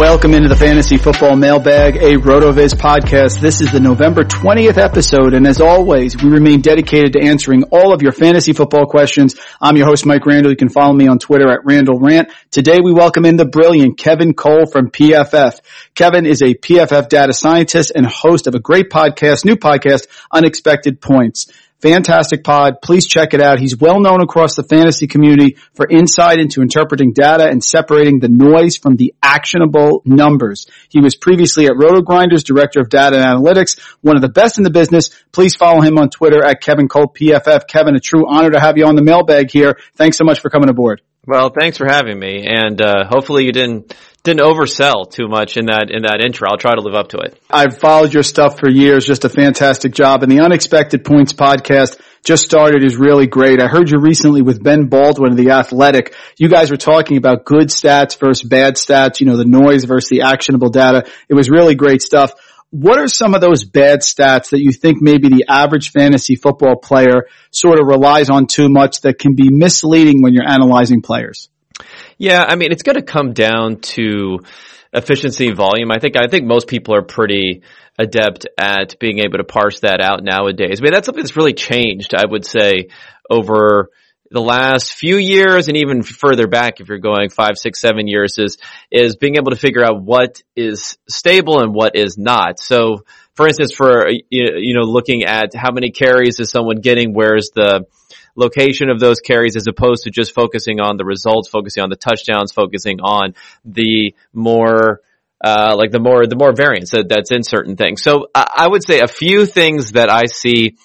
Welcome into the Fantasy Football Mailbag, a RotoViz podcast. This is the November 20th episode, and as always, we remain dedicated to answering all of your fantasy football questions. I'm your host, Mike Randall. You can follow me on Twitter at Randall Rant. Today we welcome in the brilliant Kevin Cole from PFF. Kevin is a PFF data scientist and host of a great podcast, new podcast, Unexpected Points. Fantastic pod. Please check it out. He's well known across the fantasy community for insight into interpreting data and separating the noise from the actionable numbers. He was previously at RotoGrinders, Director of Data and Analytics, one of the best in the business. Please follow him on Twitter at Kevin Cole PFF. Kevin, a true honor to have you on the mailbag here. Thanks so much for coming aboard. Well, thanks for having me, and uh, hopefully you didn't didn't oversell too much in that in that intro. I'll try to live up to it. I've followed your stuff for years. Just a fantastic job, and the Unexpected Points podcast just started is really great. I heard you recently with Ben Baldwin of the Athletic. You guys were talking about good stats versus bad stats. You know, the noise versus the actionable data. It was really great stuff. What are some of those bad stats that you think maybe the average fantasy football player sort of relies on too much that can be misleading when you're analyzing players? Yeah, I mean, it's going to come down to efficiency and volume. I think, I think most people are pretty adept at being able to parse that out nowadays. I mean, that's something that's really changed, I would say, over the last few years and even further back, if you're going five, six, seven years is, is being able to figure out what is stable and what is not. So for instance, for, you know, looking at how many carries is someone getting, where's the, location of those carries as opposed to just focusing on the results, focusing on the touchdowns, focusing on the more uh, like the more the more variance that, that's in certain things. So I, I would say a few things that I see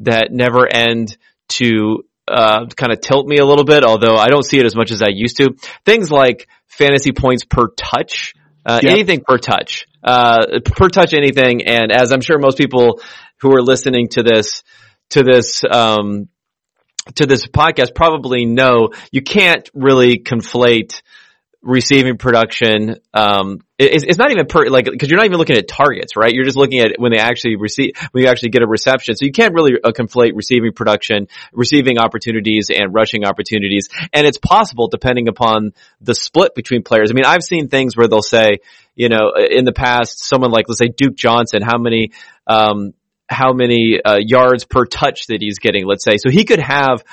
that never end to uh, kind of tilt me a little bit, although I don't see it as much as I used to. Things like fantasy points per touch, uh, anything per touch, uh, per touch anything. And as I'm sure most people who are listening to this, to this, um, to this podcast probably know you can't really conflate receiving production. Um, it's, it's, not even per, like, cause you're not even looking at targets, right? You're just looking at when they actually receive, when you actually get a reception. So you can't really uh, conflate receiving production, receiving opportunities and rushing opportunities. And it's possible depending upon the split between players. I mean, I've seen things where they'll say, you know, in the past, someone like, let's say Duke Johnson, how many, um, how many uh, yards per touch that he's getting, let's say. So he could have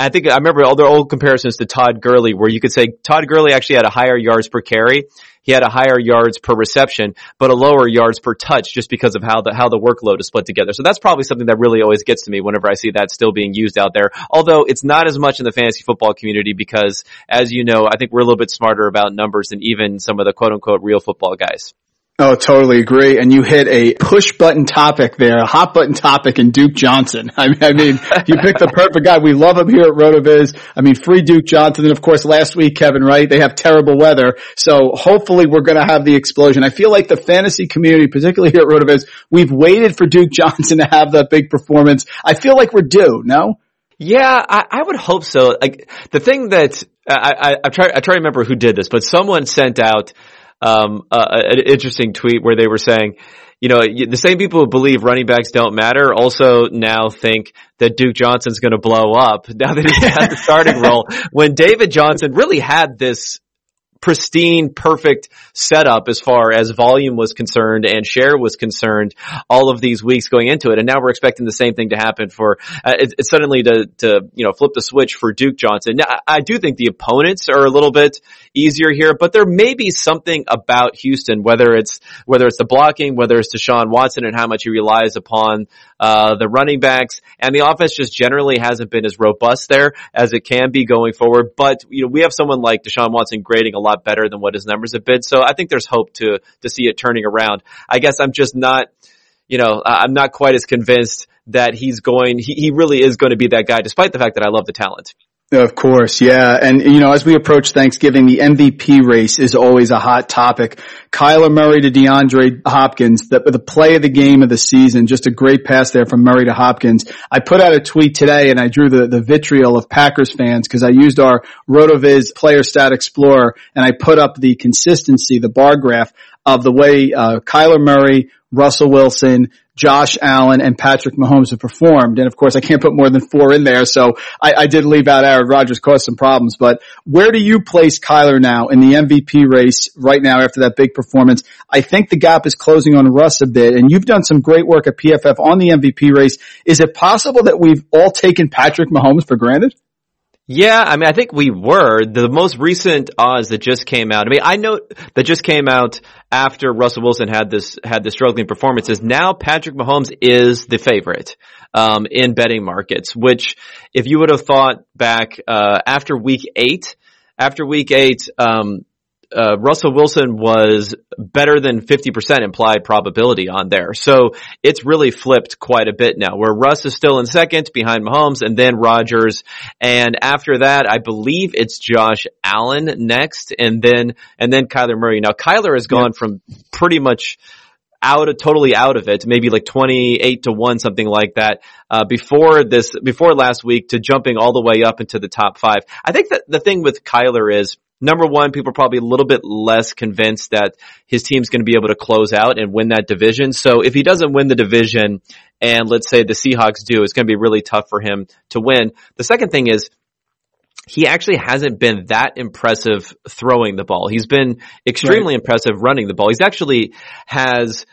I think I remember all the old comparisons to Todd Gurley where you could say Todd Gurley actually had a higher yards per carry. He had a higher yards per reception, but a lower yards per touch just because of how the, how the workload is split together. So that's probably something that really always gets to me whenever I see that still being used out there. Although it's not as much in the fantasy football community because as you know, I think we're a little bit smarter about numbers than even some of the quote unquote real football guys. Oh, totally agree. And you hit a push button topic there, a hot button topic in Duke Johnson. I mean, I mean you picked the perfect guy. We love him here at RotoViz. I mean, free Duke Johnson. And of course, last week, Kevin, right? They have terrible weather. So hopefully we're going to have the explosion. I feel like the fantasy community, particularly here at RotoViz, we've waited for Duke Johnson to have that big performance. I feel like we're due, no? Yeah, I, I would hope so. Like the thing that I, I, I try, I try to remember who did this, but someone sent out um, uh, an interesting tweet where they were saying, you know, the same people who believe running backs don't matter also now think that Duke Johnson's going to blow up now that he has the starting role. When David Johnson really had this pristine, perfect setup as far as volume was concerned and share was concerned all of these weeks going into it. And now we're expecting the same thing to happen for, uh, it, it suddenly to, to, you know, flip the switch for Duke Johnson. Now, I do think the opponents are a little bit easier here, but there may be something about Houston, whether it's, whether it's the blocking, whether it's Deshaun Watson and how much he relies upon, uh, the running backs and the offense just generally hasn't been as robust there as it can be going forward. But, you know, we have someone like Deshaun Watson grading a lot better than what his numbers have been. So I think there's hope to, to see it turning around. I guess I'm just not, you know, I'm not quite as convinced that he's going, he, he really is going to be that guy despite the fact that I love the talent. Of course, yeah. And you know, as we approach Thanksgiving, the MVP race is always a hot topic. Kyler Murray to DeAndre Hopkins, the, the play of the game of the season, just a great pass there from Murray to Hopkins. I put out a tweet today and I drew the, the vitriol of Packers fans because I used our RotoViz player stat explorer and I put up the consistency, the bar graph of the way, uh, Kyler Murray, Russell Wilson, Josh Allen and Patrick Mahomes have performed. And of course, I can't put more than four in there. So I, I did leave out Aaron Rodgers caused some problems, but where do you place Kyler now in the MVP race right now after that big performance? I think the gap is closing on Russ a bit and you've done some great work at PFF on the MVP race. Is it possible that we've all taken Patrick Mahomes for granted? Yeah, I mean, I think we were. The most recent odds that just came out, I mean, I know that just came out after Russell Wilson had this, had the struggling performances. Now Patrick Mahomes is the favorite, um, in betting markets, which if you would have thought back, uh, after week eight, after week eight, um, uh, Russell Wilson was better than 50% implied probability on there. So it's really flipped quite a bit now where Russ is still in second behind Mahomes and then Rodgers. And after that, I believe it's Josh Allen next and then, and then Kyler Murray. Now Kyler has gone from pretty much out of totally out of it, maybe like 28 to 1, something like that, uh, before this, before last week to jumping all the way up into the top five. I think that the thing with Kyler is number one, people are probably a little bit less convinced that his team's going to be able to close out and win that division. So if he doesn't win the division and let's say the Seahawks do, it's going to be really tough for him to win. The second thing is he actually hasn't been that impressive throwing the ball. He's been extremely right. impressive running the ball. He's actually has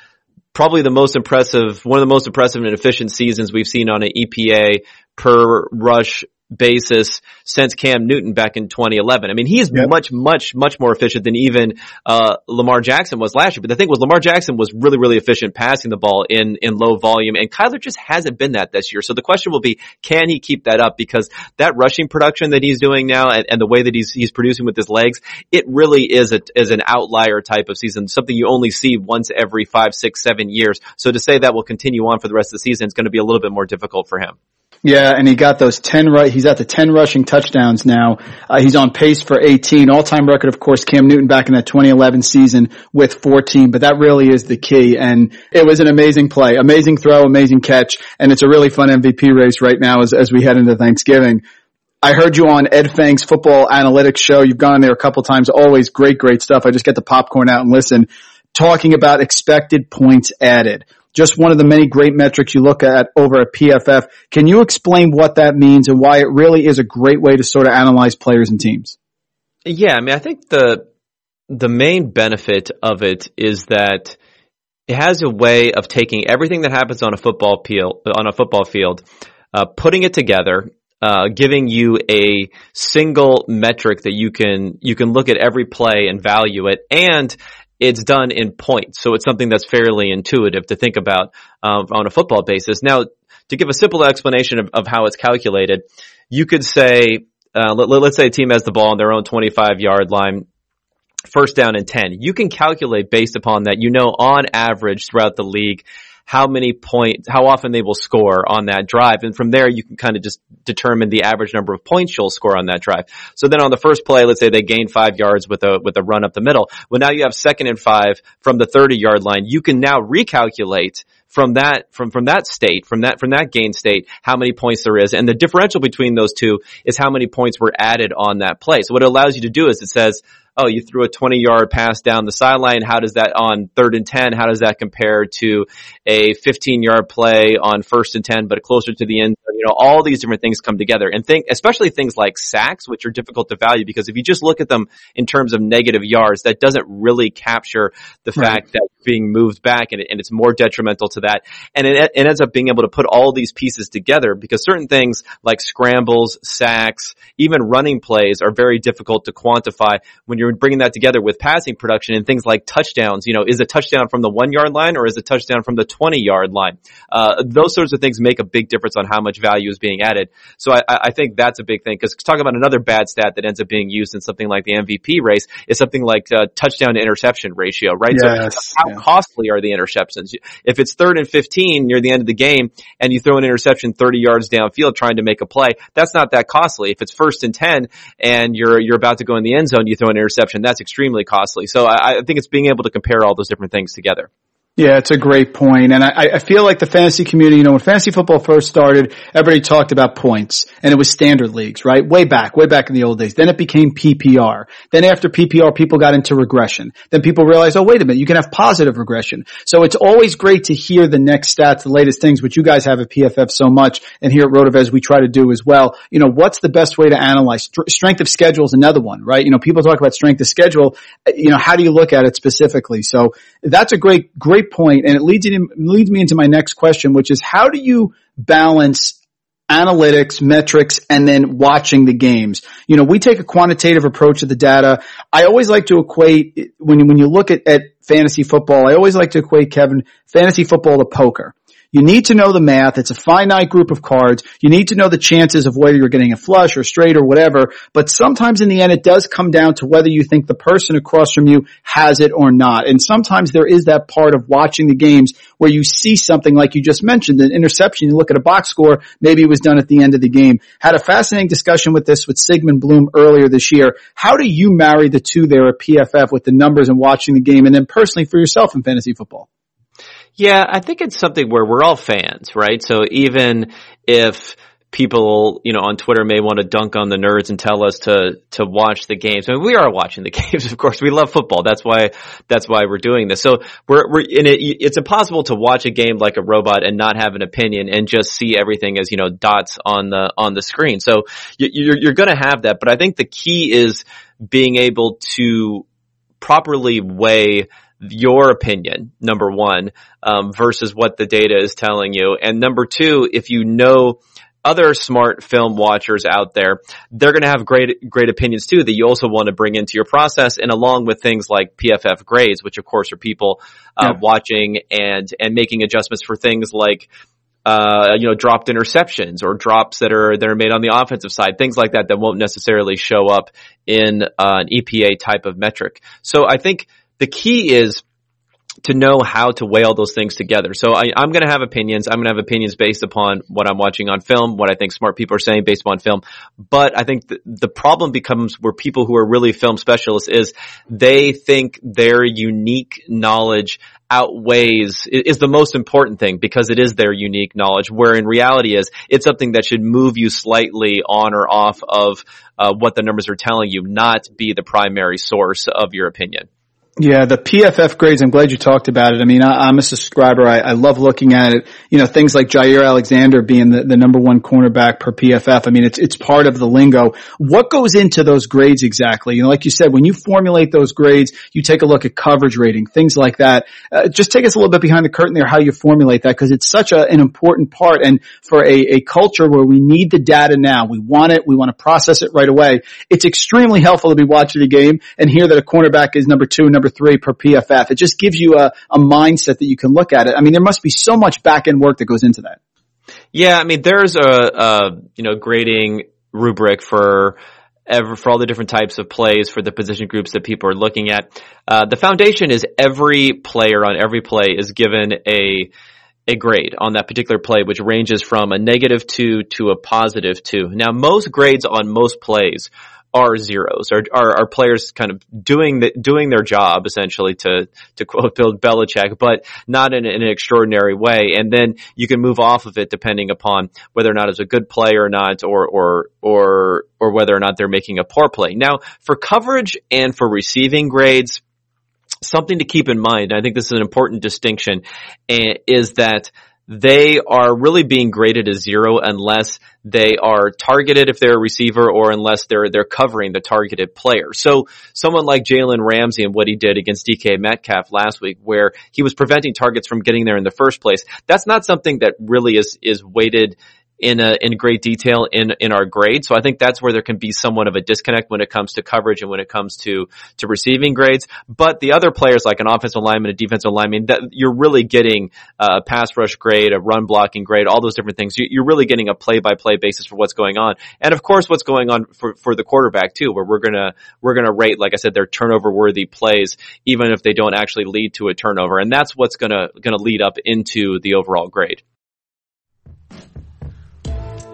probably the most impressive, one of the most impressive and efficient seasons we've seen on an EPA per rush basis since Cam Newton back in 2011. I mean, he is yep. much, much, much more efficient than even uh, Lamar Jackson was last year. But the thing was, Lamar Jackson was really, really efficient passing the ball in in low volume, and Kyler just hasn't been that this year. So the question will be, can he keep that up? Because that rushing production that he's doing now, and, and the way that he's he's producing with his legs, it really is a is an outlier type of season, something you only see once every five, six, seven years. So to say that will continue on for the rest of the season is going to be a little bit more difficult for him. Yeah, and he got those 10 right. He's at the 10 rushing touchdowns now. Uh, he's on pace for 18. All-time record, of course, Cam Newton back in that 2011 season with 14, but that really is the key. And it was an amazing play, amazing throw, amazing catch, and it's a really fun MVP race right now as, as we head into Thanksgiving. I heard you on Ed Feng's football analytics show. You've gone there a couple times. Always great, great stuff. I just get the popcorn out and listen. Talking about expected points added just one of the many great metrics you look at over at PFF. Can you explain what that means and why it really is a great way to sort of analyze players and teams? Yeah, I mean, I think the the main benefit of it is that it has a way of taking everything that happens on a football field, on a football field, uh, putting it together, uh, giving you a single metric that you can you can look at every play and value it, and it's done in points. So it's something that's fairly intuitive to think about um, on a football basis. Now, to give a simple explanation of, of how it's calculated, you could say, uh, let, us say a team has the ball on their own 25 yard line, first down and 10. You can calculate based upon that. You know, on average throughout the league, how many points, how often they will score on that drive. And from there, you can kind of just determine the average number of points you'll score on that drive. So then on the first play, let's say they gain five yards with a, with a run up the middle. Well, now you have second and five from the 30 yard line. You can now recalculate from that from from that state from that from that gain state how many points there is and the differential between those two is how many points were added on that play so what it allows you to do is it says oh, you threw a 20 yard pass down the sideline. How does that on third and 10? How does that compare to a 15 yard play on first and 10, but closer to the end? You know, all these different things come together and think, especially things like sacks, which are difficult to value because if you just look at them in terms of negative yards, that doesn't really capture the right. fact that being moved back and, it, and, it's more detrimental to that. And it, it ends up being able to put all these pieces together because certain things like scrambles, sacks, even running plays are very difficult to quantify when you're bringing that together with passing production and things like touchdowns. You know, is a touchdown from the one yard line or is a touchdown from the 20 yard line? Uh, those sorts of things make a big difference on how much value is being added. So I, I think that's a big thing because talk about another bad stat that ends up being used in something like the MVP race is something like uh, touchdown to interception ratio, right? Yes. So how yeah. costly are the interceptions? If it's third and 15 near the end of the game and you throw an interception 30 yards downfield trying to make a play, that's not that costly. If it's first and 10 and you're, you're about to go in the end zone, you throw an interception, that's extremely costly. So I, I think it's being able to compare all those different things together. Yeah, it's a great point. And I, I feel like the fantasy community, you know, when fantasy football first started, everybody talked about points and it was standard leagues, right? Way back, way back in the old days. Then it became PPR. Then after PPR, people got into regression. Then people realized, oh, wait a minute, you can have positive regression. So it's always great to hear the next stats, the latest things, which you guys have at PFF so much. And here at RotoViz, we try to do as well. You know, what's the best way to analyze? Strength of schedule is another one, right? You know, people talk about strength of schedule. You know, how do you look at it specifically? So that's a great, great great point, and it leads, in, leads me into my next question, which is how do you balance analytics, metrics, and then watching the games. You know, we take a quantitative approach to the data. I always like to equate when when you look at, at fantasy football. I always like to equate Kevin fantasy football to poker. You need to know the math. It's a finite group of cards. You need to know the chances of whether you're getting a flush or straight or whatever. But sometimes in the end, it does come down to whether you think the person across from you has it or not. And sometimes there is that part of watching the games where you see something like you just mentioned, an interception. You look at a box score. Maybe it was done at the end of the game. Had a fascinating discussion with this with Sigmund Bloom earlier this year. How do you marry the two there at PFF with the numbers and watching the game and then personally for yourself in fantasy football? Yeah, I think it's something where we're all fans, right? So even if people, you know, on Twitter may want to dunk on the nerds and tell us to to watch the games. I mean, we are watching the games, of course. We love football. That's why that's why we're doing this. So we're we're in it. It's impossible to watch a game like a robot and not have an opinion and just see everything as you know dots on the on the screen. So you're you're going to have that, but I think the key is being able to properly weigh your opinion, number one, um, versus what the data is telling you. And number two, if you know other smart film watchers out there, they're going to have great, great opinions too that you also want to bring into your process. And along with things like PFF grades, which of course are people, uh, yeah. watching and, and making adjustments for things like, uh, you know, dropped interceptions or drops that are that are made on the offensive side, things like that that won't necessarily show up in uh, an EPA type of metric. So I think the key is to know how to weigh all those things together. So I, am going to have opinions. I'm going to have opinions based upon what I'm watching on film, what I think smart people are saying based upon film. But I think the, the problem becomes where people who are really film specialists is they think their unique knowledge outweighs is the most important thing because it is their unique knowledge where in reality is it's something that should move you slightly on or off of uh, what the numbers are telling you not be the primary source of your opinion yeah, the PFF grades, I'm glad you talked about it. I mean, I, am a subscriber. I, I, love looking at it. You know, things like Jaire Alexander being the, the number one cornerback per PFF. I mean, it's, it's part of the lingo. What goes into those grades exactly? You know, like you said, when you formulate those grades, you take a look at coverage rating, things like that. Uh, just take us a little bit behind the curtain there, how you formulate that, because it's such a, an important part. And for a, a culture where we need the data now, we want it, we want to process it right away. It's extremely helpful to be watching a game and hear that a cornerback is number two, number number three per PFF. It just gives you a, a mindset that you can look at it. I mean, there must be so much back end work that goes into that. Yeah, I mean, there's a, a you know grading rubric for ever for all the different types of plays for the position groups that people are looking at. Uh, the foundation is every player on every play is given a a grade on that particular play, which ranges from a negative two to a positive two. Now, most grades on most plays are zeros, are, are, are players kind of doing the, doing their job essentially to, to quote Bill Belichick, but not in, in, an extraordinary way. And then you can move off of it depending upon whether or not it's a good play or not, or, or, or, or whether or not they're making a poor play. Now, for coverage and for receiving grades, something to keep in mind, I think this is an important distinction, eh, is that they are really being graded as zero unless they are targeted if they're a receiver or unless they're they're covering the targeted player. So someone like Jalen Ramsey and what he did against DK Metcalf last week, where he was preventing targets from getting there in the first place, that's not something that really is is weighted in a, in great detail in, in our grade. So I think that's where there can be somewhat of a disconnect when it comes to coverage and when it comes to, to receiving grades. But the other players like an offensive lineman, a defensive lineman, that you're really getting uh, a pass rush grade, a run blocking grade, all those different things. You're really getting a play by play basis for what's going on. And of course, what's going on for, for the quarterback too, where we're gonna, we're gonna rate, like I said, their turnover worthy plays, even if they don't actually lead to a turnover. And that's what's gonna, gonna lead up into the overall grade.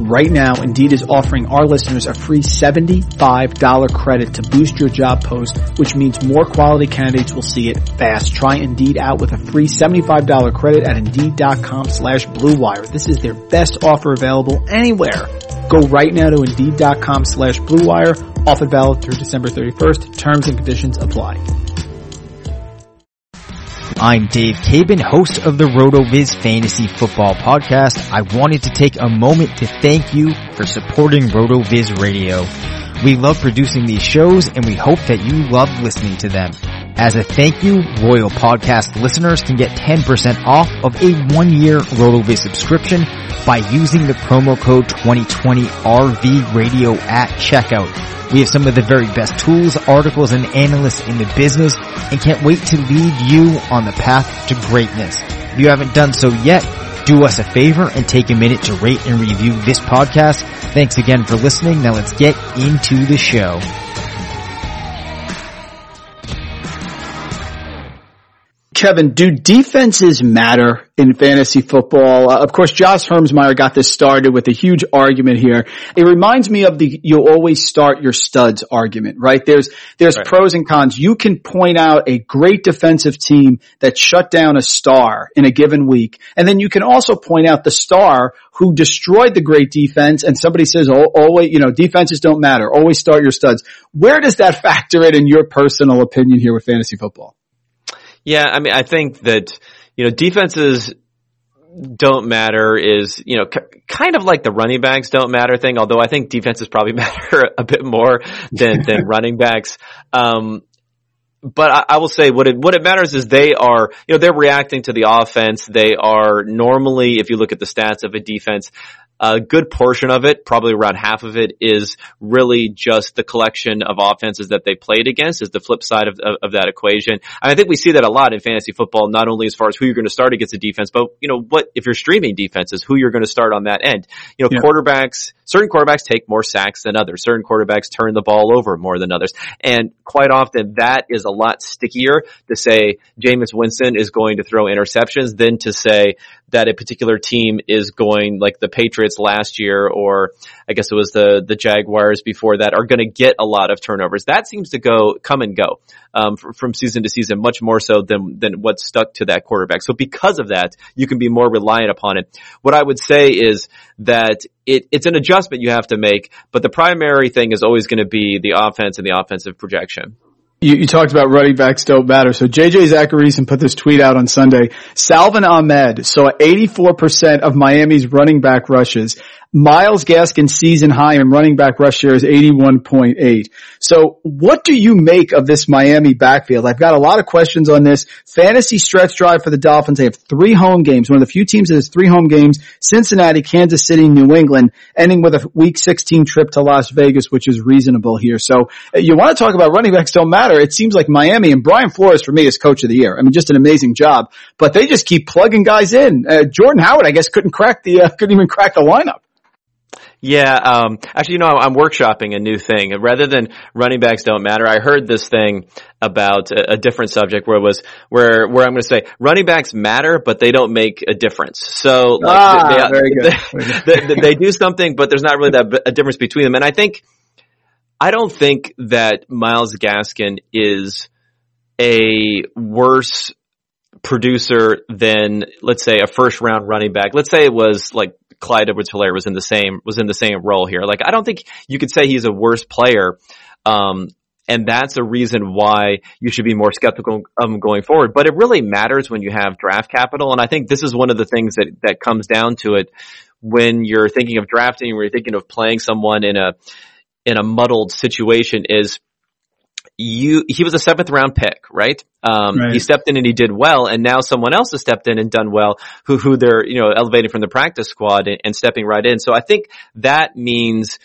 Right now, Indeed is offering our listeners a free $75 credit to boost your job post, which means more quality candidates will see it fast. Try Indeed out with a free $75 credit at Indeed.com slash BlueWire. This is their best offer available anywhere. Go right now to Indeed.com slash BlueWire. Offer valid through December 31st. Terms and conditions apply. I'm Dave Caban, host of the RotoViz Fantasy Football Podcast. I wanted to take a moment to thank you for supporting RotoViz Radio. We love producing these shows and we hope that you love listening to them. As a thank you, Royal Podcast listeners can get 10% off of a one-year RotoViz subscription by using the promo code 2020 RV Radio at checkout. We have some of the very best tools, articles, and analysts in the business and can't wait to lead you on the path to greatness. If you haven't done so yet, do us a favor and take a minute to rate and review this podcast. Thanks again for listening. Now let's get into the show. Kevin, do defenses matter in fantasy football? Uh, of course, Josh Hermsmeyer got this started with a huge argument here. It reminds me of the you always start your studs argument, right? There's there's right. pros and cons. You can point out a great defensive team that shut down a star in a given week, and then you can also point out the star who destroyed the great defense and somebody says, oh, always, you know, defenses don't matter. Always start your studs. Where does that factor in in your personal opinion here with fantasy football? Yeah, I mean, I think that, you know, defenses don't matter is, you know, c- kind of like the running backs don't matter thing, although I think defenses probably matter a bit more than, than running backs. Um, but I, I, will say what it what it matters is they are you know they're reacting to the offense. They are normally, if you look at the stats of a defense, a good portion of it, probably around half of it, is really just the collection of offenses that they played against. Is the flip side of, of, of that equation. And I think we see that a lot in fantasy football, not only as far as who you're going to start against a defense, but you know what if you're streaming defenses, who you're going to start on that end. You know, yeah. quarterbacks, certain quarterbacks take more sacks than others. Certain quarterbacks turn the ball over more than others, and quite often that is a lot stickier to say Jameis Winston is going to throw interceptions than to say that a particular team is going like the Patriots last year or I guess it was the the Jaguars before that are going to get a lot of turnovers. That seems to go come and go um, from season to season, much more so than than what's stuck to that quarterback. So because of that, you can be more reliant upon it. What I would say is that it, it's an adjustment you have to make, but the primary thing is always going to be the offense and the offensive projection. You, you, talked about running backs don't matter. So JJ Zachariason put this tweet out on Sunday. Salvon Ahmed saw 84% of Miami's running back rushes. Myles Gaskin's season high in running back rush share is 81.8. So what do you make of this Miami backfield? I've got a lot of questions on this. Fantasy stretch drive for the Dolphins. They have three home games. One of the few teams that has three home games. Cincinnati, Kansas City, New England, ending with a week 16 trip to Las Vegas, which is reasonable here. So uh, you want to talk about running backs don't matter. It seems like Miami and Brian Flores for me is coach of the year. I mean, just an amazing job, but they just keep plugging guys in. Uh, Jordan Howard, I guess, couldn't crack the, uh, couldn't even crack the lineup. Yeah, um, actually, you know, I'm workshopping a new thing. Rather than running backs don't matter, I heard this thing about a, a different subject where it was where where I'm going to say running backs matter, but they don't make a difference. So, like, ah, they, very good. They, they, they, do something, but there's not really that a difference between them. And I think I don't think that Myles Gaskin is a worse producer than let's say a first round running back. Let's say it was like Clyde Edwards Helaire was in the same was in the same role here. Like I don't think you could say he's a worse player. Um, and that's a reason why you should be more skeptical of him going forward. But it really matters when you have draft capital, and I think this is one of the things that that comes down to it when you're thinking of drafting, when you're thinking of playing someone in a in a muddled situation is you he was a seventh round pick, right? Um, right? He stepped in and he did well, and now someone else has stepped in and done well, who who they're you know elevating from the practice squad and, and stepping right in. So I think that means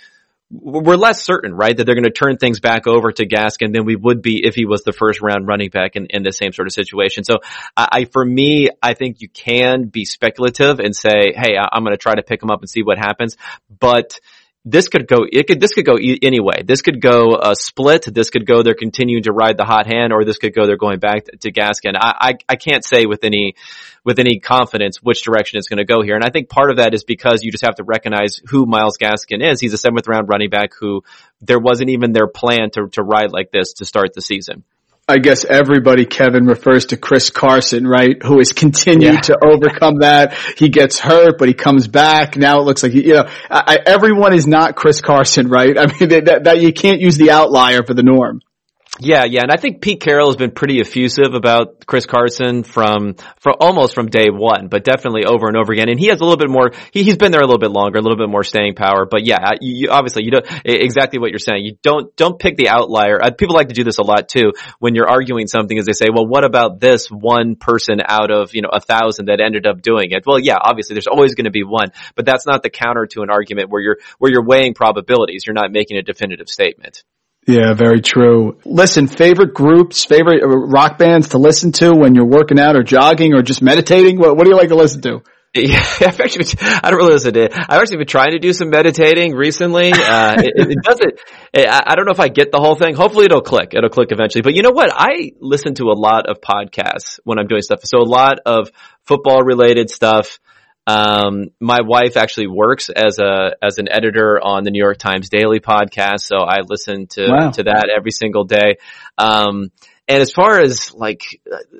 we're less certain, right, that they're going to turn things back over to Gaskin than we would be if he was the first round running back in, in the same sort of situation. So I, I, for me, I think you can be speculative and say, hey, I, I'm going to try to pick him up and see what happens, but this could go, it could, this could go e- anyway. This could go a split. This could go they're continuing to ride the hot hand, or this could go they're going back to, to Gaskin. I, I, I can't say with any, with any confidence which direction it's going to go here. And I think part of that is because you just have to recognize who Myles Gaskin is. He's a seventh round running back who there wasn't even their plan to, to ride like this to start the season. I guess everybody, Kevin, refers to Chris Carson, right? Who has continued yeah. to overcome that. He gets hurt, but he comes back. Now it looks like, you know, I, everyone is not Chris Carson, right? I mean, that, that you can't use the outlier for the norm. Yeah, yeah, and I think Pete Carroll has been pretty effusive about Chris Carson from from almost from day one, but definitely over and over again. And he has a little bit more. He, has been there a little bit longer, a little bit more staying power. But yeah, you, obviously you don't exactly what you're saying. You don't don't pick the outlier. Uh, people like to do this a lot too when you're arguing something. Is they say, well, what about this one person out of you know a thousand that ended up doing it? Well, yeah, obviously there's always going to be one, but that's not the counter to an argument where you're where you're weighing probabilities. You're not making a definitive statement. Yeah, very true. Listen, favorite groups, favorite uh, rock bands to listen to when you're working out or jogging or just meditating? What, what do you like to listen to? Yeah, I've actually, I don't really listen to it. I've actually been trying to do some meditating recently. Uh, it, it, doesn't, I don't know if I get the whole thing. Hopefully it'll click. It'll click eventually. But you know what? I listen to a lot of podcasts when I'm doing stuff. So a lot of football related stuff. Um, my wife actually works as a as an editor on the New York Times Daily podcast, so I listen to wow. to that every single day. Um, and as far as like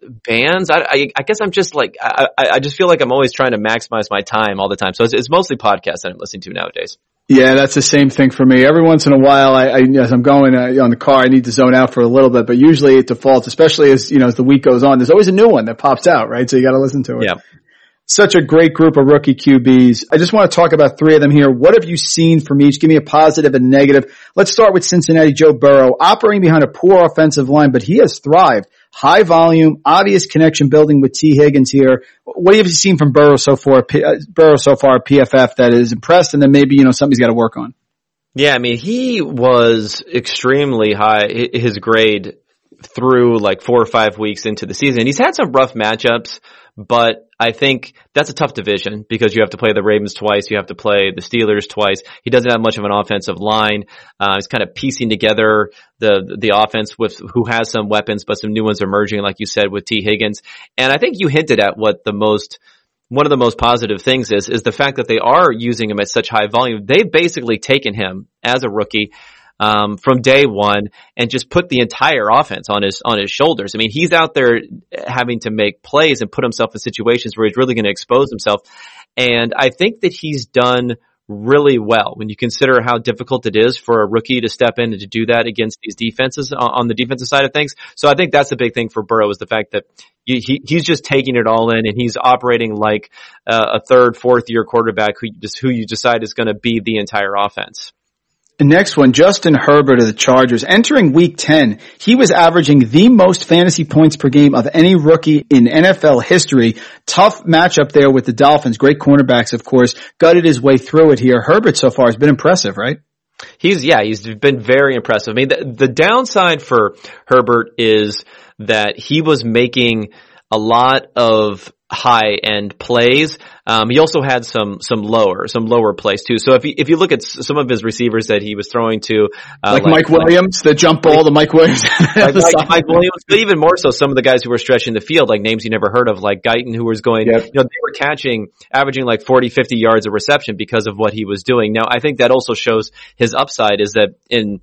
bands, I, I, I guess I'm just like I, I just feel like I'm always trying to maximize my time all the time. So it's, it's mostly podcasts that I'm listening to nowadays. Yeah, that's the same thing for me. Every once in a while, I, I as I'm going uh, on the car, I need to zone out for a little bit, but usually it defaults, especially as, you know, as the week goes on, there's always a new one that pops out, right? So you got to listen to it. Yeah such a great group of rookie QBs. I just want to talk about three of them here. What have you seen from each? Give me a positive and negative. Let's start with Cincinnati Joe Burrow, operating behind a poor offensive line, but he has thrived. High volume, obvious connection building with Tee Higgins here. What have you seen from Burrow so far, uh, Burrow so far PFF that is impressed and then maybe, you know, something he's got to work on? Yeah, I mean, he was extremely high, his grade through like four or five weeks into the season. He's had some rough matchups, but I think that's a tough division because you have to play the Ravens twice, you have to play the Steelers twice. He doesn't have much of an offensive line. Uh, he's kind of piecing together the the offense with who has some weapons, but some new ones emerging, like you said with Tee Higgins. And I think you hinted at what the most one of the most positive things is is the fact that they are using him at such high volume. They've basically taken him as a rookie um, from day one and just put the entire offense on his on his shoulders. I mean, he's out there having to make plays and put himself in situations where he's really going to expose himself. And I think that he's done really well when you consider how difficult it is for a rookie to step in and to do that against these defenses on the defensive side of things. So I think that's the big thing for Burrow is the fact that he, he's just taking it all in and he's operating like a third, fourth year quarterback who just, who you decide is going to be the entire offense. Next one, Justin Herbert of the Chargers. Entering week 10, he was averaging the most fantasy points per game of any rookie in NFL history. Tough matchup there with the Dolphins. Great cornerbacks, of course. Gutted his way through it here. Herbert so far has been impressive, right? He's, yeah, he's been very impressive. I mean, the, the downside for Herbert is that he was making a lot of high end plays. Um, he also had some some lower some lower plays too. So if you if you look at some of his receivers that he was throwing to, uh, like, like, Mike Williams, like, the jump ball, the Mike Williams, like, like Mike Williams, but even more so some of the guys who were stretching the field, like names you never heard of, like Guyton, who was going, yep. you know, they were catching, averaging like 40, 50 yards of reception because of what he was doing. Now I think that also shows his upside is that in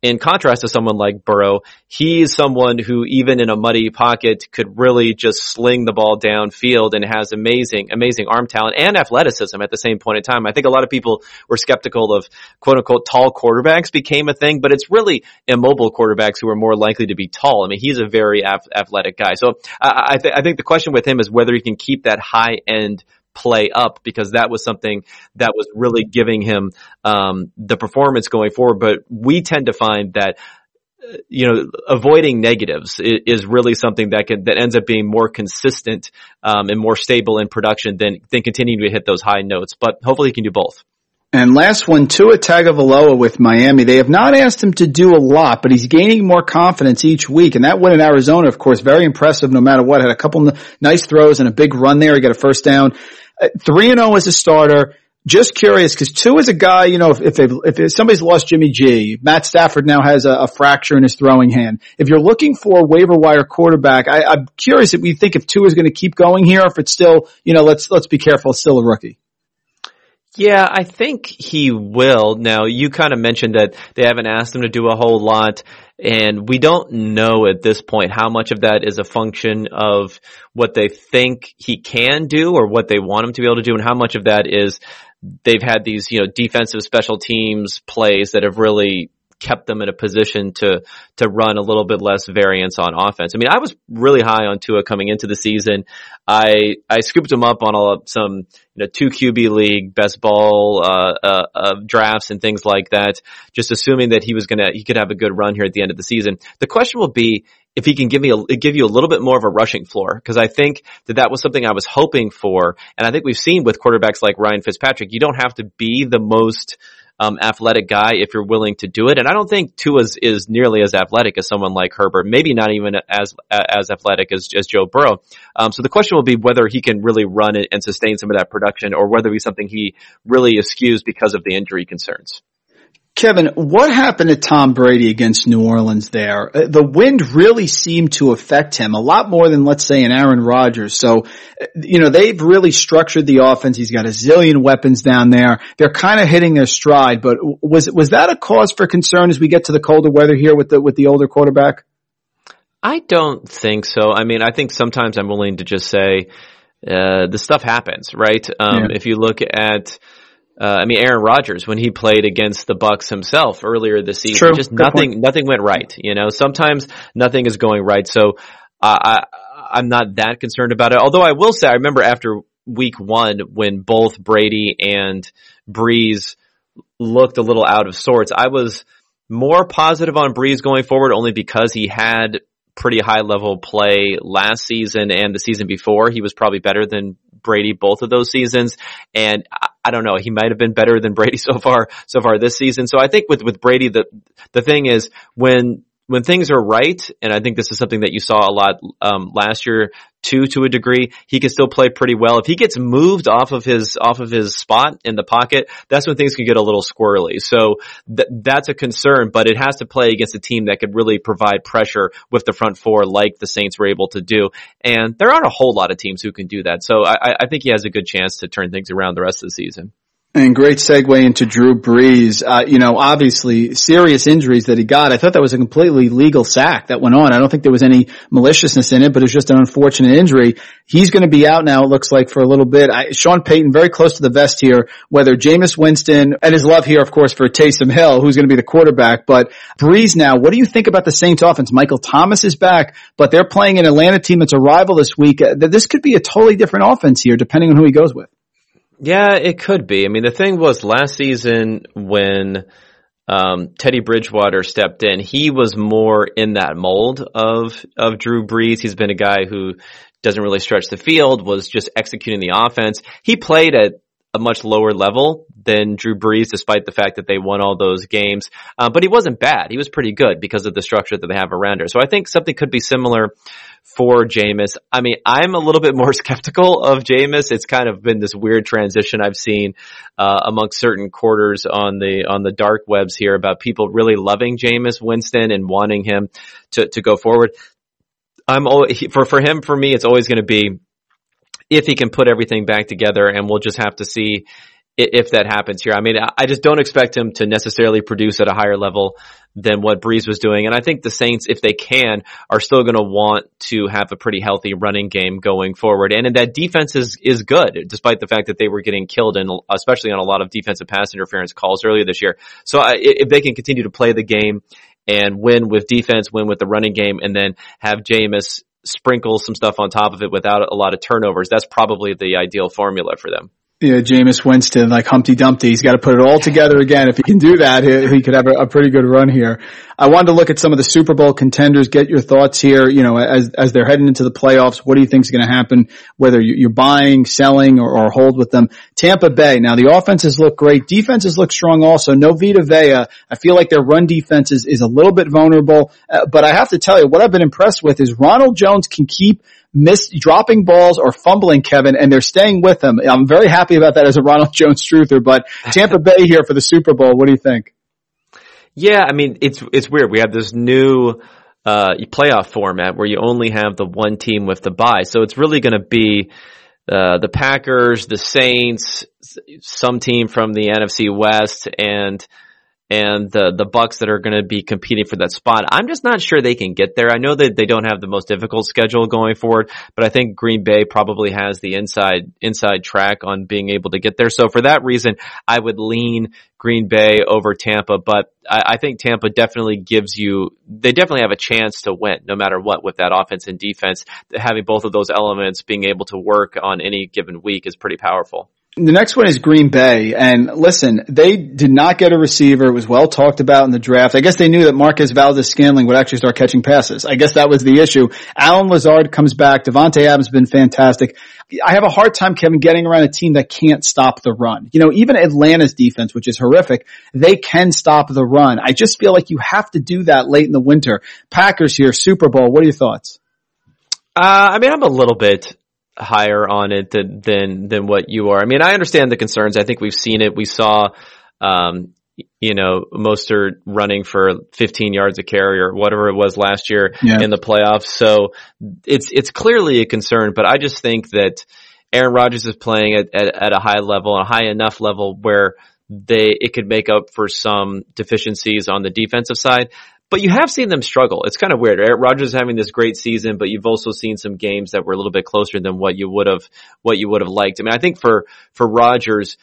in contrast to someone like Burrow, he's someone who even in a muddy pocket could really just sling the ball downfield and has amazing, amazing arm talent and athleticism at the same point in time. I think a lot of people were skeptical of quote unquote tall quarterbacks became a thing, but it's really immobile quarterbacks who are more likely to be tall. I mean, he's a very athletic guy. So I, th- I think the question with him is whether he can keep that high end play up because that was something that was really giving him um, the performance going forward. But we tend to find that you know, avoiding negatives is, really something that can, that ends up being more consistent, um, and more stable in production than, than continuing to hit those high notes. But hopefully he can do both. And last one, Tua Tagovailoa with Miami. They have not asked him to do a lot, but he's gaining more confidence each week. And that win in Arizona, of course, very impressive no matter what. Had a couple nice throws and a big run there. He got a first down. Three and zero oh as a starter. Just curious because Tua is a guy, you know, if if, if somebody's lost Jimmy G, Matt Stafford now has a, a, fracture in his throwing hand. If you're looking for a waiver wire quarterback, I, I'm curious if you think if Tua is going to keep going here, if it's still, you know, let's let's be careful, it's still a rookie. Yeah, I think he will. Now, you kind of mentioned that they haven't asked him to do a whole lot, and we don't know at this point how much of that is a function of what they think he can do or what they want him to be able to do, and how much of that is they've had these, you know, defensive special teams plays that have really kept them in a position to to run a little bit less variance on offense. I mean, I was really high on Tua coming into the season. I I scooped him up on all some you know two QB league best ball uh, uh, uh, drafts and things like that, just assuming that he was gonna he could have a good run here at the end of the season. The question will be if he can give me a, give you a little bit more of a rushing floor because I think that that was something I was hoping for, and I think we've seen with quarterbacks like Ryan Fitzpatrick, you don't have to be the most um, athletic guy if you're willing to do it. And I don't think Tua is, is nearly as athletic as someone like Herbert, maybe not even as as athletic as, as Joe Burrow. Um, so the question will be whether he can really run and sustain some of that production, or whether it's something he really eschews because of the injury concerns. Kevin, what happened to Tom Brady against New Orleans there? Uh, the wind really seemed to affect him a lot more than, let's say, an Aaron Rodgers. So, uh, you know, they've really structured the offense. He's got a zillion weapons down there. They're kind of hitting their stride, but was, was that a cause for concern as we get to the colder weather here with the, with the older quarterback? I don't think so. I mean, I think sometimes I'm willing to just say, uh, the stuff happens, right? Um, yeah. if you look at, uh, I mean, Aaron Rodgers when he played against the Bucs himself earlier this season, True. just Good nothing, point. nothing went right. You know, sometimes nothing is going right. So uh, I, I'm not that concerned about it. Although I will say, I remember after week one when both Brady and Brees looked a little out of sorts, I was more positive on Brees going forward only because he had pretty high level play last season and the season before. He was probably better than Brady both of those seasons. And I, don't know, he might have been better than Brady so far, so far this season. So I think with, with Brady, the, the thing is when when things are right, and I think this is something that you saw a lot um, last year too, to a degree, he can still play pretty well. If he gets moved off of his off of his spot in the pocket, that's when things can get a little squirrely. So th- that's a concern, but it has to play against a team that could really provide pressure with the front four, like the Saints were able to do. And there aren't a whole lot of teams who can do that. So I, I think he has a good chance to turn things around the rest of the season. And great segue into Drew Brees. Uh, you know, obviously serious injuries that he got. I thought that was a completely legal sack that went on. I don't think there was any maliciousness in it, but it was just an unfortunate injury. He's going to be out now, it looks like, for a little bit. I, Sean Payton very close to the vest here, whether Jameis Winston and his love here, of course, for Taysom Hill, who's going to be the quarterback, but Brees now, what do you think about the Saints offense? Michael Thomas is back, but they're playing an Atlanta team that's a rival this week. Uh, this could be a totally different offense here, depending on who he goes with. Yeah, it could be. I mean, the thing was last season when um, Teddy Bridgewater stepped in, he was more in that mold of of Drew Brees. He's been a guy who doesn't really stretch the field, was just executing the offense. He played at a much lower level than Drew Brees, despite the fact that they won all those games. Uh, but he wasn't bad. He was pretty good because of the structure that they have around her. So I think something could be similar for Jameis. I mean, I'm a little bit more skeptical of Jameis. It's kind of been this weird transition I've seen uh, amongst certain quarters on the on the dark webs here about people really loving Jameis Winston and wanting him to to go forward. I'm always, for for him for me, it's always going to be if he can put everything back together, and we'll just have to see if that happens here. I mean, I just don't expect him to necessarily produce at a higher level than what Brees was doing. And I think the Saints, if they can, are still going to want to have a pretty healthy running game going forward. And that defense is, is good, despite the fact that they were getting killed and especially on a lot of defensive pass interference calls earlier this year. So I, if they can continue to play the game and win with defense, win with the running game, and then have Jameis sprinkle some stuff on top of it without a lot of turnovers, that's probably the ideal formula for them yeah, Jameis Winston, like Humpty Dumpty. He's got to put it all together again. If he can do that, he, he could have a, a, pretty good run here. I wanted to look at some of the Super Bowl contenders, get your thoughts here, you know, as, as they're heading into the playoffs. What do you think is going to happen, whether you're buying, selling, or, or, hold with them? Tampa Bay. Now the offenses look great. Defenses look strong also. No Vita Vea. I feel like their run defense is, is a little bit vulnerable. Uh, but I have to tell you, what I've been impressed with is Ronald Jones can keep miss dropping balls or fumbling Kevin and they're staying with him. I'm very happy about that as a Ronald Jones truther, but Tampa Bay here for the Super Bowl. What do you think? Yeah, I mean, it's, it's weird. We have this new, uh, playoff format where you only have the one team with the bye. So it's really going to be, uh, the Packers, the Saints, some team from the NFC West and, and the the Bucs that are going to be competing for that spot. I'm just not sure they can get there. I know that they don't have the most difficult schedule going forward, but I think Green Bay probably has the inside inside track on being able to get there. So for that reason, I would lean Green Bay over Tampa, but I, I think Tampa definitely gives you they definitely have a chance to win no matter what with that offense and defense. Having both of those elements being able to work on any given week is pretty powerful. The next one is Green Bay. And listen, they did not get a receiver. It was well talked about in the draft. I guess they knew that Marquez Valdes-Scantling would actually start catching passes. I guess that was the issue. Allen Lazard comes back. Davante Adams has been fantastic. I have a hard time, Kevin, getting around a team that can't stop the run. You know, even Atlanta's defense, which is horrific, they can stop the run. I just feel like you have to do that late in the winter. Packers here, Super Bowl. What are your thoughts? Uh, I mean, I'm a little bit higher on it than, than, than what you are. I mean, I understand the concerns. I think we've seen it. We saw, um, you know, Mostert running for 15 yards a carry or whatever it was last year yeah. in the playoffs. So it's, it's clearly a concern, but I just think that Aaron Rodgers is playing at, at, at a high level, a high enough level where they, it could make up for some deficiencies on the defensive side. But you have seen them struggle. It's kind of weird. Right? Rodgers having this great season, but you've also seen some games that were a little bit closer than what you would have, what you would have liked. I mean, I think for, for Rodgers,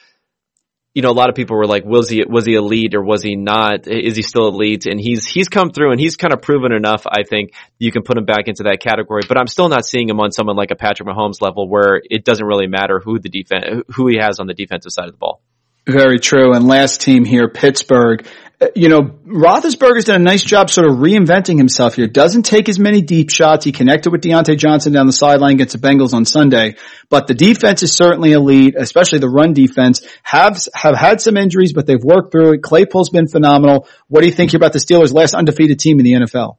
you know, a lot of people were like, was he, was he elite or was he not? Is he still elite? And he's, he's come through and he's kind of proven enough. I think you can put him back into that category, but I'm still not seeing him on someone like a Patrick Mahomes level where it doesn't really matter who the defense, who he has on the defensive side of the ball. Very true. And last team here, Pittsburgh. You know, Roethlisberger's done a nice job sort of reinventing himself here. Doesn't take as many deep shots. He connected with Diontae Johnson down the sideline against the Bengals on Sunday. But the defense is certainly elite, especially the run defense. Have, have had some injuries, but they've worked through it. Claypool's been phenomenal. What do you think about the Steelers' last undefeated team in the NFL?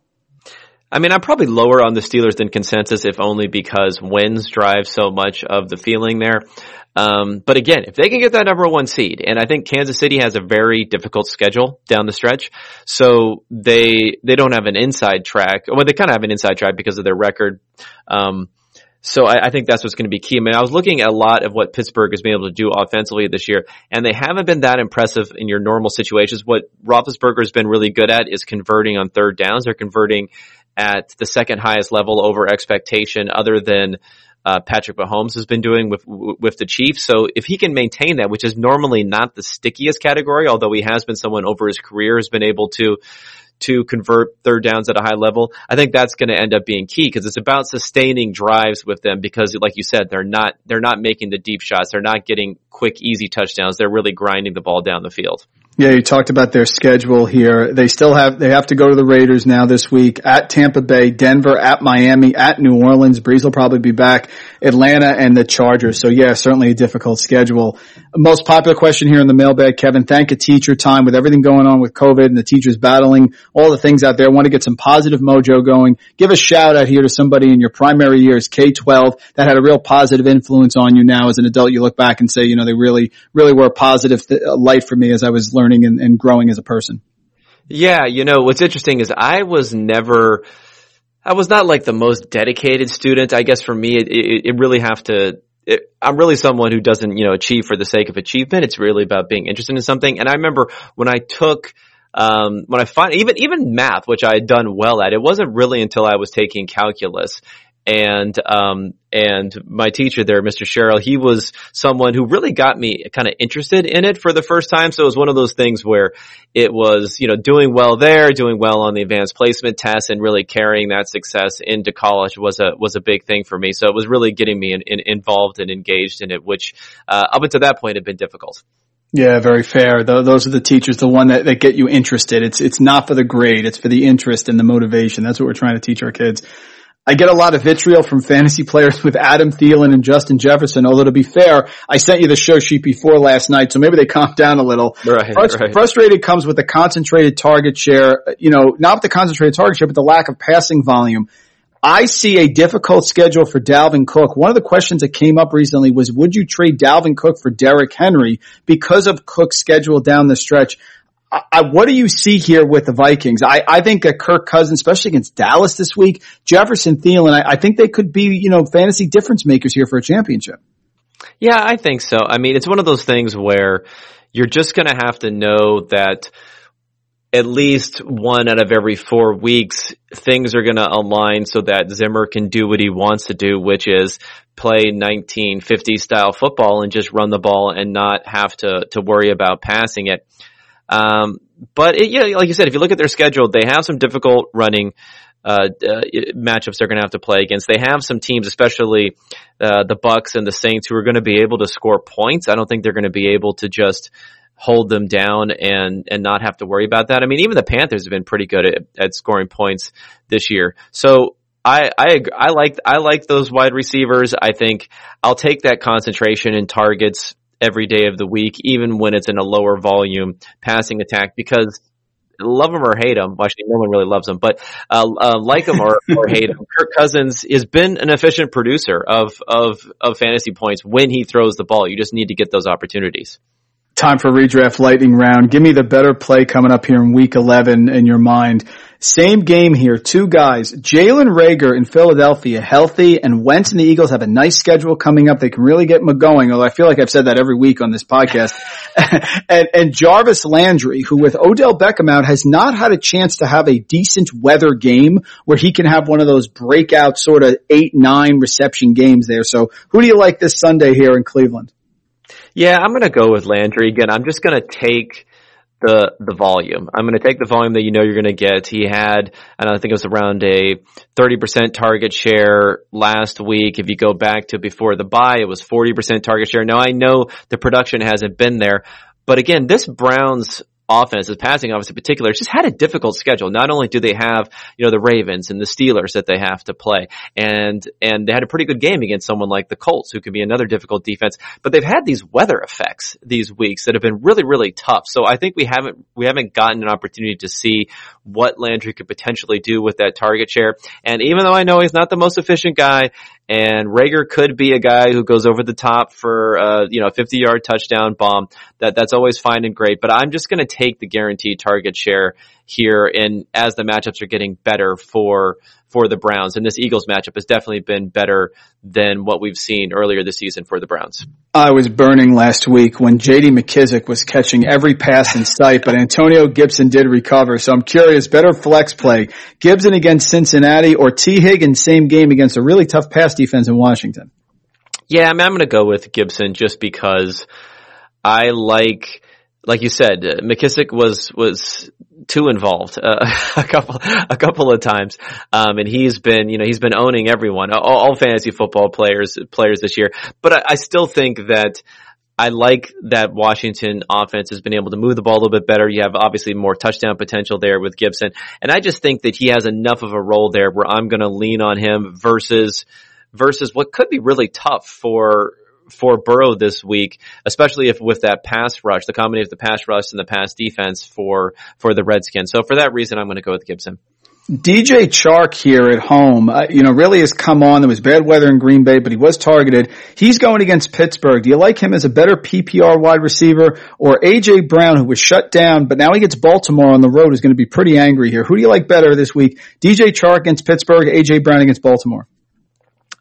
I mean, I'm probably lower on the Steelers than consensus, if only because wins drive so much of the feeling there. Um, but again, if they can get that number one seed, and I think Kansas City has a very difficult schedule down the stretch, so they they don't have an inside track. Well, they kind of have an inside track because of their record. Um, So I, I, think that's what's going to be key. I mean, I was looking at a lot of what Pittsburgh has been able to do offensively this year, and they haven't been that impressive in your normal situations. What Roethlisberger has been really good at is converting on third downs. They're converting at the second highest level over expectation, other than uh, Patrick Mahomes has been doing with with the Chiefs. So if he can maintain that, which is normally not the stickiest category, although he has been someone over his career has been able to to convert third downs at a high level. I think that's going to end up being key because it's about sustaining drives with them because like you said, they're not, they're not making the deep shots. They're not getting quick, easy touchdowns. They're really grinding the ball down the field. Yeah, you talked about their schedule here. They still have, they have to go to the Raiders now this week at Tampa Bay, Denver, at Miami, at New Orleans. Brees will probably be back, Atlanta and the Chargers. So yeah, certainly a difficult schedule. Most popular question here in the mailbag, Kevin, thank a teacher time with everything going on with COVID and the teachers battling all the things out there. I want to get some positive mojo going. Give a shout out here to somebody in your primary years, K-12, that had a real positive influence on you now as an adult. You look back and say, you know, they really, really were a positive th- uh, light for me as I was learning learning and, and growing as a person. Yeah, you know, what's interesting is I was never, I was not like the most dedicated student. I guess for me, it, it, it really have to, it, I'm really someone who doesn't, you know, achieve for the sake of achievement. It's really about being interested in something. And I remember when I took, um, when I find even even math, which I had done well at, it wasn't really until I was taking calculus and um, and my teacher there, Mr. Sherrill, he was someone who really got me kind of interested in it for the first time. So it was one of those things where it was, you know, doing well there, doing well on the advanced placement test, and really carrying that success into college was a was a big thing for me. So it was really getting me in, in, involved and engaged in it, which uh, up until that point had been difficult. Yeah, very fair. Those are the teachers, the one that, that get you interested. It's it's not for the grade, it's for the interest and the motivation. That's what we're trying to teach our kids. I get a lot of vitriol from fantasy players with Adam Thielen and Justin Jefferson. Although to be fair, I sent you the show sheet before last night, so maybe they calmed down a little. Right, Frust- right. Frustrated comes with the concentrated target share, you know, not with the concentrated target share, but the lack of passing volume. I see a difficult schedule for Dalvin Cook. One of the questions that came up recently was, would you trade Dalvin Cook for Derrick Henry because of Cook's schedule down the stretch? I, what do you see here with the Vikings? I, I think that Kirk Cousins, especially against Dallas this week, Jefferson Thielen, I, I think they could be, you know, fantasy difference makers here for a championship. Yeah, I think so. I mean, it's one of those things where you're just going to have to know that at least one out of every four weeks, things are going to align so that Zimmer can do what he wants to do, which is play 1950 style football and just run the ball and not have to, to worry about passing it. Um, but it, yeah, like you said, if you look at their schedule, they have some difficult running uh, uh, matchups they're going to have to play against. They have some teams, especially uh, the Bucs and the Saints, who are going to be able to score points. I don't think they're going to be able to just hold them down and and not have to worry about that. I mean, even the Panthers have been pretty good at, at scoring points this year. So I, I I like I like those wide receivers. I think I'll take that concentration in targets every day of the week, even when it's in a lower volume passing attack, because love him or hate him. Actually, no one really loves him, but uh, uh, like him or, or hate him, Kirk Cousins has been an efficient producer of of of fantasy points when he throws the ball. You just need to get those opportunities. Time for redraft lightning round. Give me the better play coming up here in week 11 in your mind. Same game here. Two guys. Jalen Reagor in Philadelphia, healthy, and Wentz and the Eagles have a nice schedule coming up. They can really get going, although I feel like I've said that every week on this podcast. and, and Jarvis Landry, who with Odell Beckham out has not had a chance to have a decent weather game where he can have one of those breakout sort of eight, nine reception games there. So who do you like this Sunday here in Cleveland? Yeah, I'm going to go with Landry again. I'm just going to take the the volume. I'm going to take the volume that you know you're going to get. He had, and I think it was around a 30% target share last week. If you go back to before the bye, it was 40% target share. Now I know the production hasn't been there, but again, this Browns offense, this passing offense in particular, just had a difficult schedule. Not only do they have, you know, the Ravens and the Steelers that they have to play, and and they had a pretty good game against someone like the Colts, who could be another difficult defense. But they've had these weather effects these weeks that have been really, really tough. So I think we haven't we haven't gotten an opportunity to see what Landry could potentially do with that target share. And even though I know he's not the most efficient guy, and Reagor could be a guy who goes over the top for uh, you know a 50 yard touchdown bomb. That that's always fine and great. But I'm just going to take the guaranteed target share here and as the matchups are getting better for for the Browns. And this Eagles matchup has definitely been better than what we've seen earlier this season for the Browns. I was burning last week when JD McKissic was catching every pass in sight, but Antonio Gibson did recover. So I'm curious, better flex play, Gibson against Cincinnati or Tee Higgins same game against a really tough pass defense in Washington? Yeah, I mean, I'm going to go with Gibson just because I like, like you said, uh, McKissic was was too involved uh, a couple a couple of times, um, and he's been you know he's been owning everyone, all, all fantasy football players players this year. But I, I still think that. I like that Washington offense has been able to move the ball a little bit better. You have obviously more touchdown potential there with Gibson. And I just think that he has enough of a role there where I'm going to lean on him versus, versus what could be really tough for, for Burrow this week, especially if with that pass rush, the combination of the pass rush and the pass defense for, for the Redskins. So for that reason, I'm going to go with Gibson. DJ Chark here at home, uh, you know, really has come on. There was bad weather in Green Bay, but he was targeted. He's going against Pittsburgh. Do you like him as a better PPR wide receiver or AJ Brown, who was shut down, but now he gets Baltimore on the road, is going to be pretty angry here. Who do you like better this week? DJ Chark against Pittsburgh, AJ Brown against Baltimore?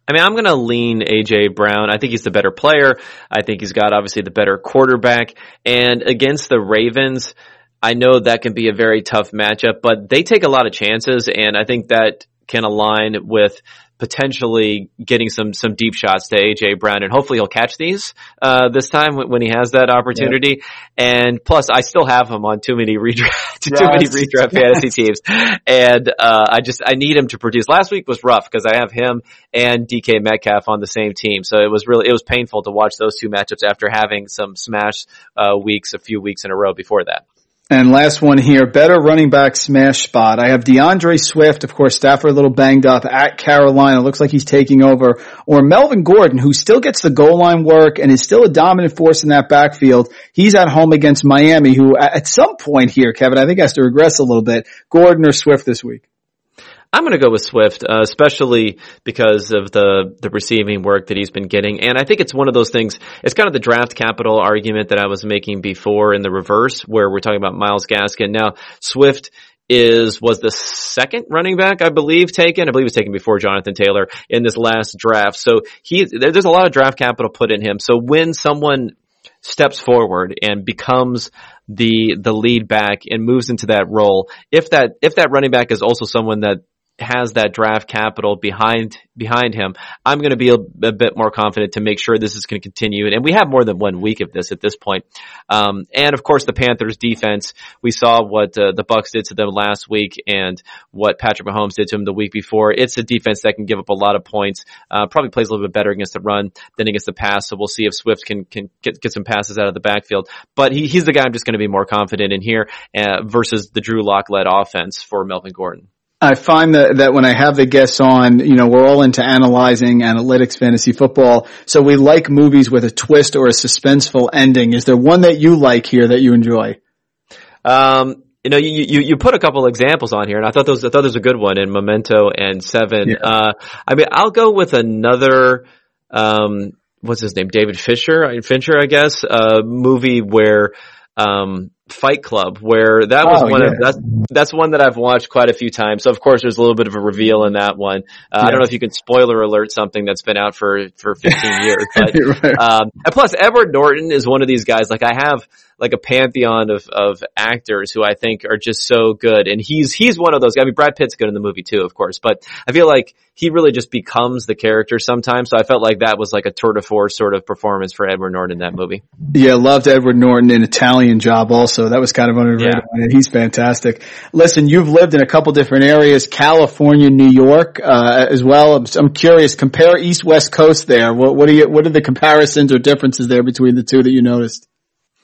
I mean, I'm going to lean AJ Brown. I think he's the better player. I think he's got obviously the better quarterback. And against the Ravens, I know that can be a very tough matchup, but they take a lot of chances, and I think that can align with potentially getting some some deep shots to AJ Brown, and hopefully he'll catch these uh, this time when, when, he has that opportunity. Yeah. And plus, I still have him on too many redraft too yes. many redraft fantasy teams, and uh, I just I need him to produce. Last week was rough because I have him and DK Metcalf on the same team, so it was really it was painful to watch those two matchups after having some smash uh, weeks a few weeks in a row before that. And last one here, better running back smash spot. I have D'Andre Swift, of course, Stafford a little banged up at Carolina. Looks like he's taking over. Or Melvin Gordon, who still gets the goal line work and is still a dominant force in that backfield. He's at home against Miami, who at some point here, Kevin, I think has to regress a little bit. Gordon or Swift this week? I'm going to go with Swift, uh, especially because of the the receiving work that he's been getting, and I think it's one of those things. It's kind of the draft capital argument that I was making before in the reverse, where we're talking about Myles Gaskin. Now Swift is was the second running back I believe taken. I believe was taken before Jonathan Taylor in this last draft. So he there's a lot of draft capital put in him. So when someone steps forward and becomes the the lead back and moves into that role, if that if that running back is also someone that has that draft capital behind behind him, I'm going to be a, a, bit more confident to make sure this is going to continue. And we have more than one week of this at this point. Um, and of course, the Panthers defense. We saw what uh, the Bucs did to them last week, and what Patrick Mahomes did to them the week before. It's a defense that can give up a lot of points. Uh, probably plays a little bit better against the run than against the pass. So we'll see if Swift can can get, get some passes out of the backfield. But he, he's the guy I'm just going to be more confident in here uh, versus the Drew Lock led offense for Melvin Gordon. I find that, that when I have the guests on, you know, we're all into analyzing analytics, fantasy football. So we like movies with a twist or a suspenseful ending. Is there one that you like here that you enjoy? Um, you know, you, you, you put a couple examples on here and I thought those, I thought there was a good one in Memento and Seven. Yeah. Uh, I mean, I'll go with another, um, what's his name? David Fisher, Fincher, I guess, a movie where, um, Fight Club, where that was oh, one yeah. of that's that's one that I've watched quite a few times. So of course, there's a little bit of a reveal in that one. Uh, yeah. I don't know if you can spoiler alert something that's been out for for 15 years, but right. um, and plus Edward Norton is one of these guys. Like I have like a pantheon of of actors who I think are just so good, and he's he's one of those. I mean, Brad Pitt's good in the movie too, of course, but I feel like he really just becomes the character sometimes. So I felt like that was like a tour de force sort of performance for Edward Norton in that movie. Yeah, loved Edward Norton in Italian Job also. So that was kind of underrated. Yeah. He's fantastic. Listen, you've lived in a couple different areas, California, New York, uh, as well. I'm, I'm, curious, compare East West Coast there. What, what are you, what are the comparisons or differences there between the two that you noticed?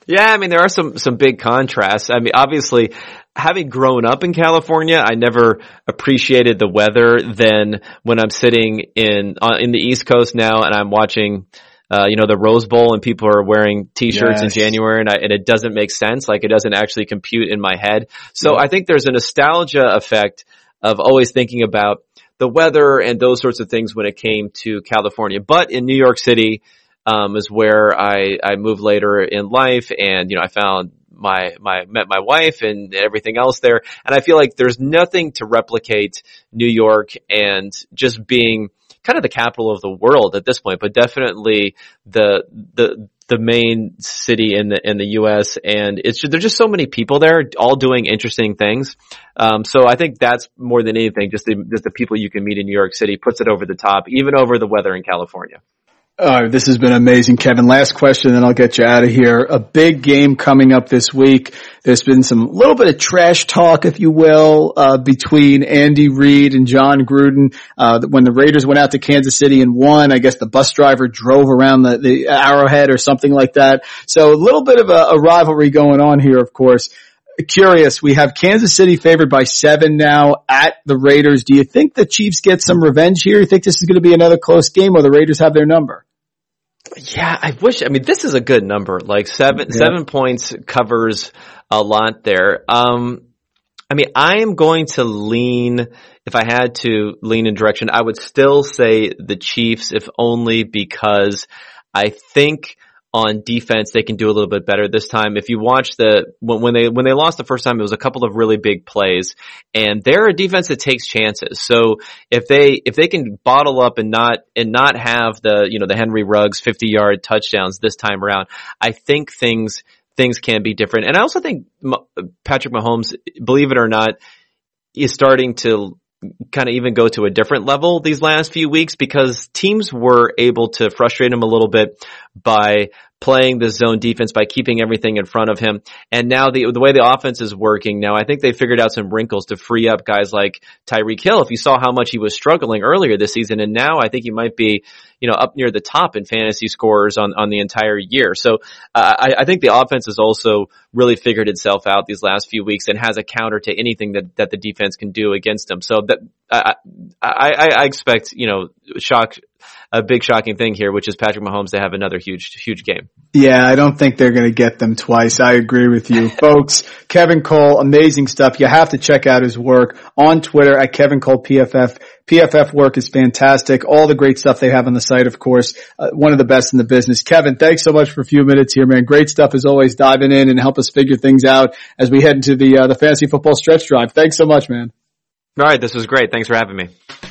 Yeah, I mean, there are some, some big contrasts. I mean, obviously, having grown up in California, I never appreciated the weather than when I'm sitting in, uh, in the East Coast now and I'm watching, uh, you know, the Rose Bowl and people are wearing t-shirts yes. in January and, I, and, it doesn't make sense. Like it doesn't actually compute in my head. So yeah. I think there's a nostalgia effect of always thinking about the weather and those sorts of things when it came to California. But in New York City, um, is where I, I moved later in life and, you know, I found my, my, met my wife and everything else there. And I feel like there's nothing to replicate New York and just being kind of the capital of the world at this point, but definitely the, the, the main city in the in the U.S. and it's just, there's just so many people there, all doing interesting things. Um, so I think that's more than anything, just the just the people you can meet in New York City puts it over the top, even over the weather in California. This has been amazing, Kevin. Last question, then I'll get you out of here. A big game coming up this week. There's been some little bit of trash talk, if you will, uh, between Andy Reid and Jon Gruden. Uh, when the Raiders went out to Kansas City and won, I guess the bus driver drove around the, the Arrowhead or something like that. So a little bit of a, a rivalry going on here, of course curious. We have Kansas City favored by seven now at the Raiders. Do you think the Chiefs get some revenge here? You think this is going to be another close game or the Raiders have their number? Yeah, I wish. I mean, this is a good number. Like seven yeah. seven points covers a lot there. Um, I mean, I am going to lean. If I had to lean in direction, I would still say the Chiefs, if only because I think on defense they can do a little bit better this time. If you watch the when, they when they lost the first time, it was a couple of really big plays, and they're a defense that takes chances. So if they if they can bottle up and not and not have the you know the Henry Ruggs fifty yard touchdowns this time around, I think things things can be different. And I also think Patrick Mahomes, believe it or not, is starting to kind of even go to a different level these last few weeks because teams were able to frustrate him a little bit by playing the zone defense by keeping everything in front of him. And now the the way the offense is working now, I think they figured out some wrinkles to free up guys like Tyreek Hill. If you saw how much he was struggling earlier this season, and now I think he might be, you know, up near the top in fantasy scores on on the entire year. So uh, I, I think the offense has also really figured itself out these last few weeks and has a counter to anything that that the defense can do against them. So that I I, I expect you know shock a big shocking thing here, which is Patrick Mahomes to have another huge, huge game. Yeah, I don't think they're going to get them twice. I agree with you, folks. Kevin Cole, amazing stuff. You have to check out his work on Twitter at Kevin Cole PFF. PFF work is fantastic. All the great stuff they have on the site, of course, uh, one of the best in the business. Kevin, thanks so much for a few minutes here, man. Great stuff as always, diving in and help us figure things out as we head into the uh, the fantasy football stretch drive. Thanks so much, man. All right, this was great. Thanks for having me.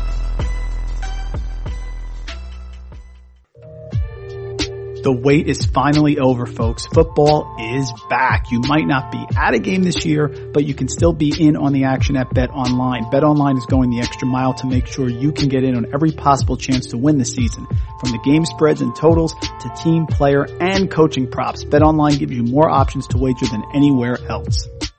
The wait is finally over, folks. Football is back. You might not be at a game this year, but you can still be in on the action at Bet Online. Bet Online is going the extra mile to make sure you can get in on every possible chance to win the season. From the game spreads and totals to team, player, and coaching props, Bet Online gives you more options to wager than anywhere else.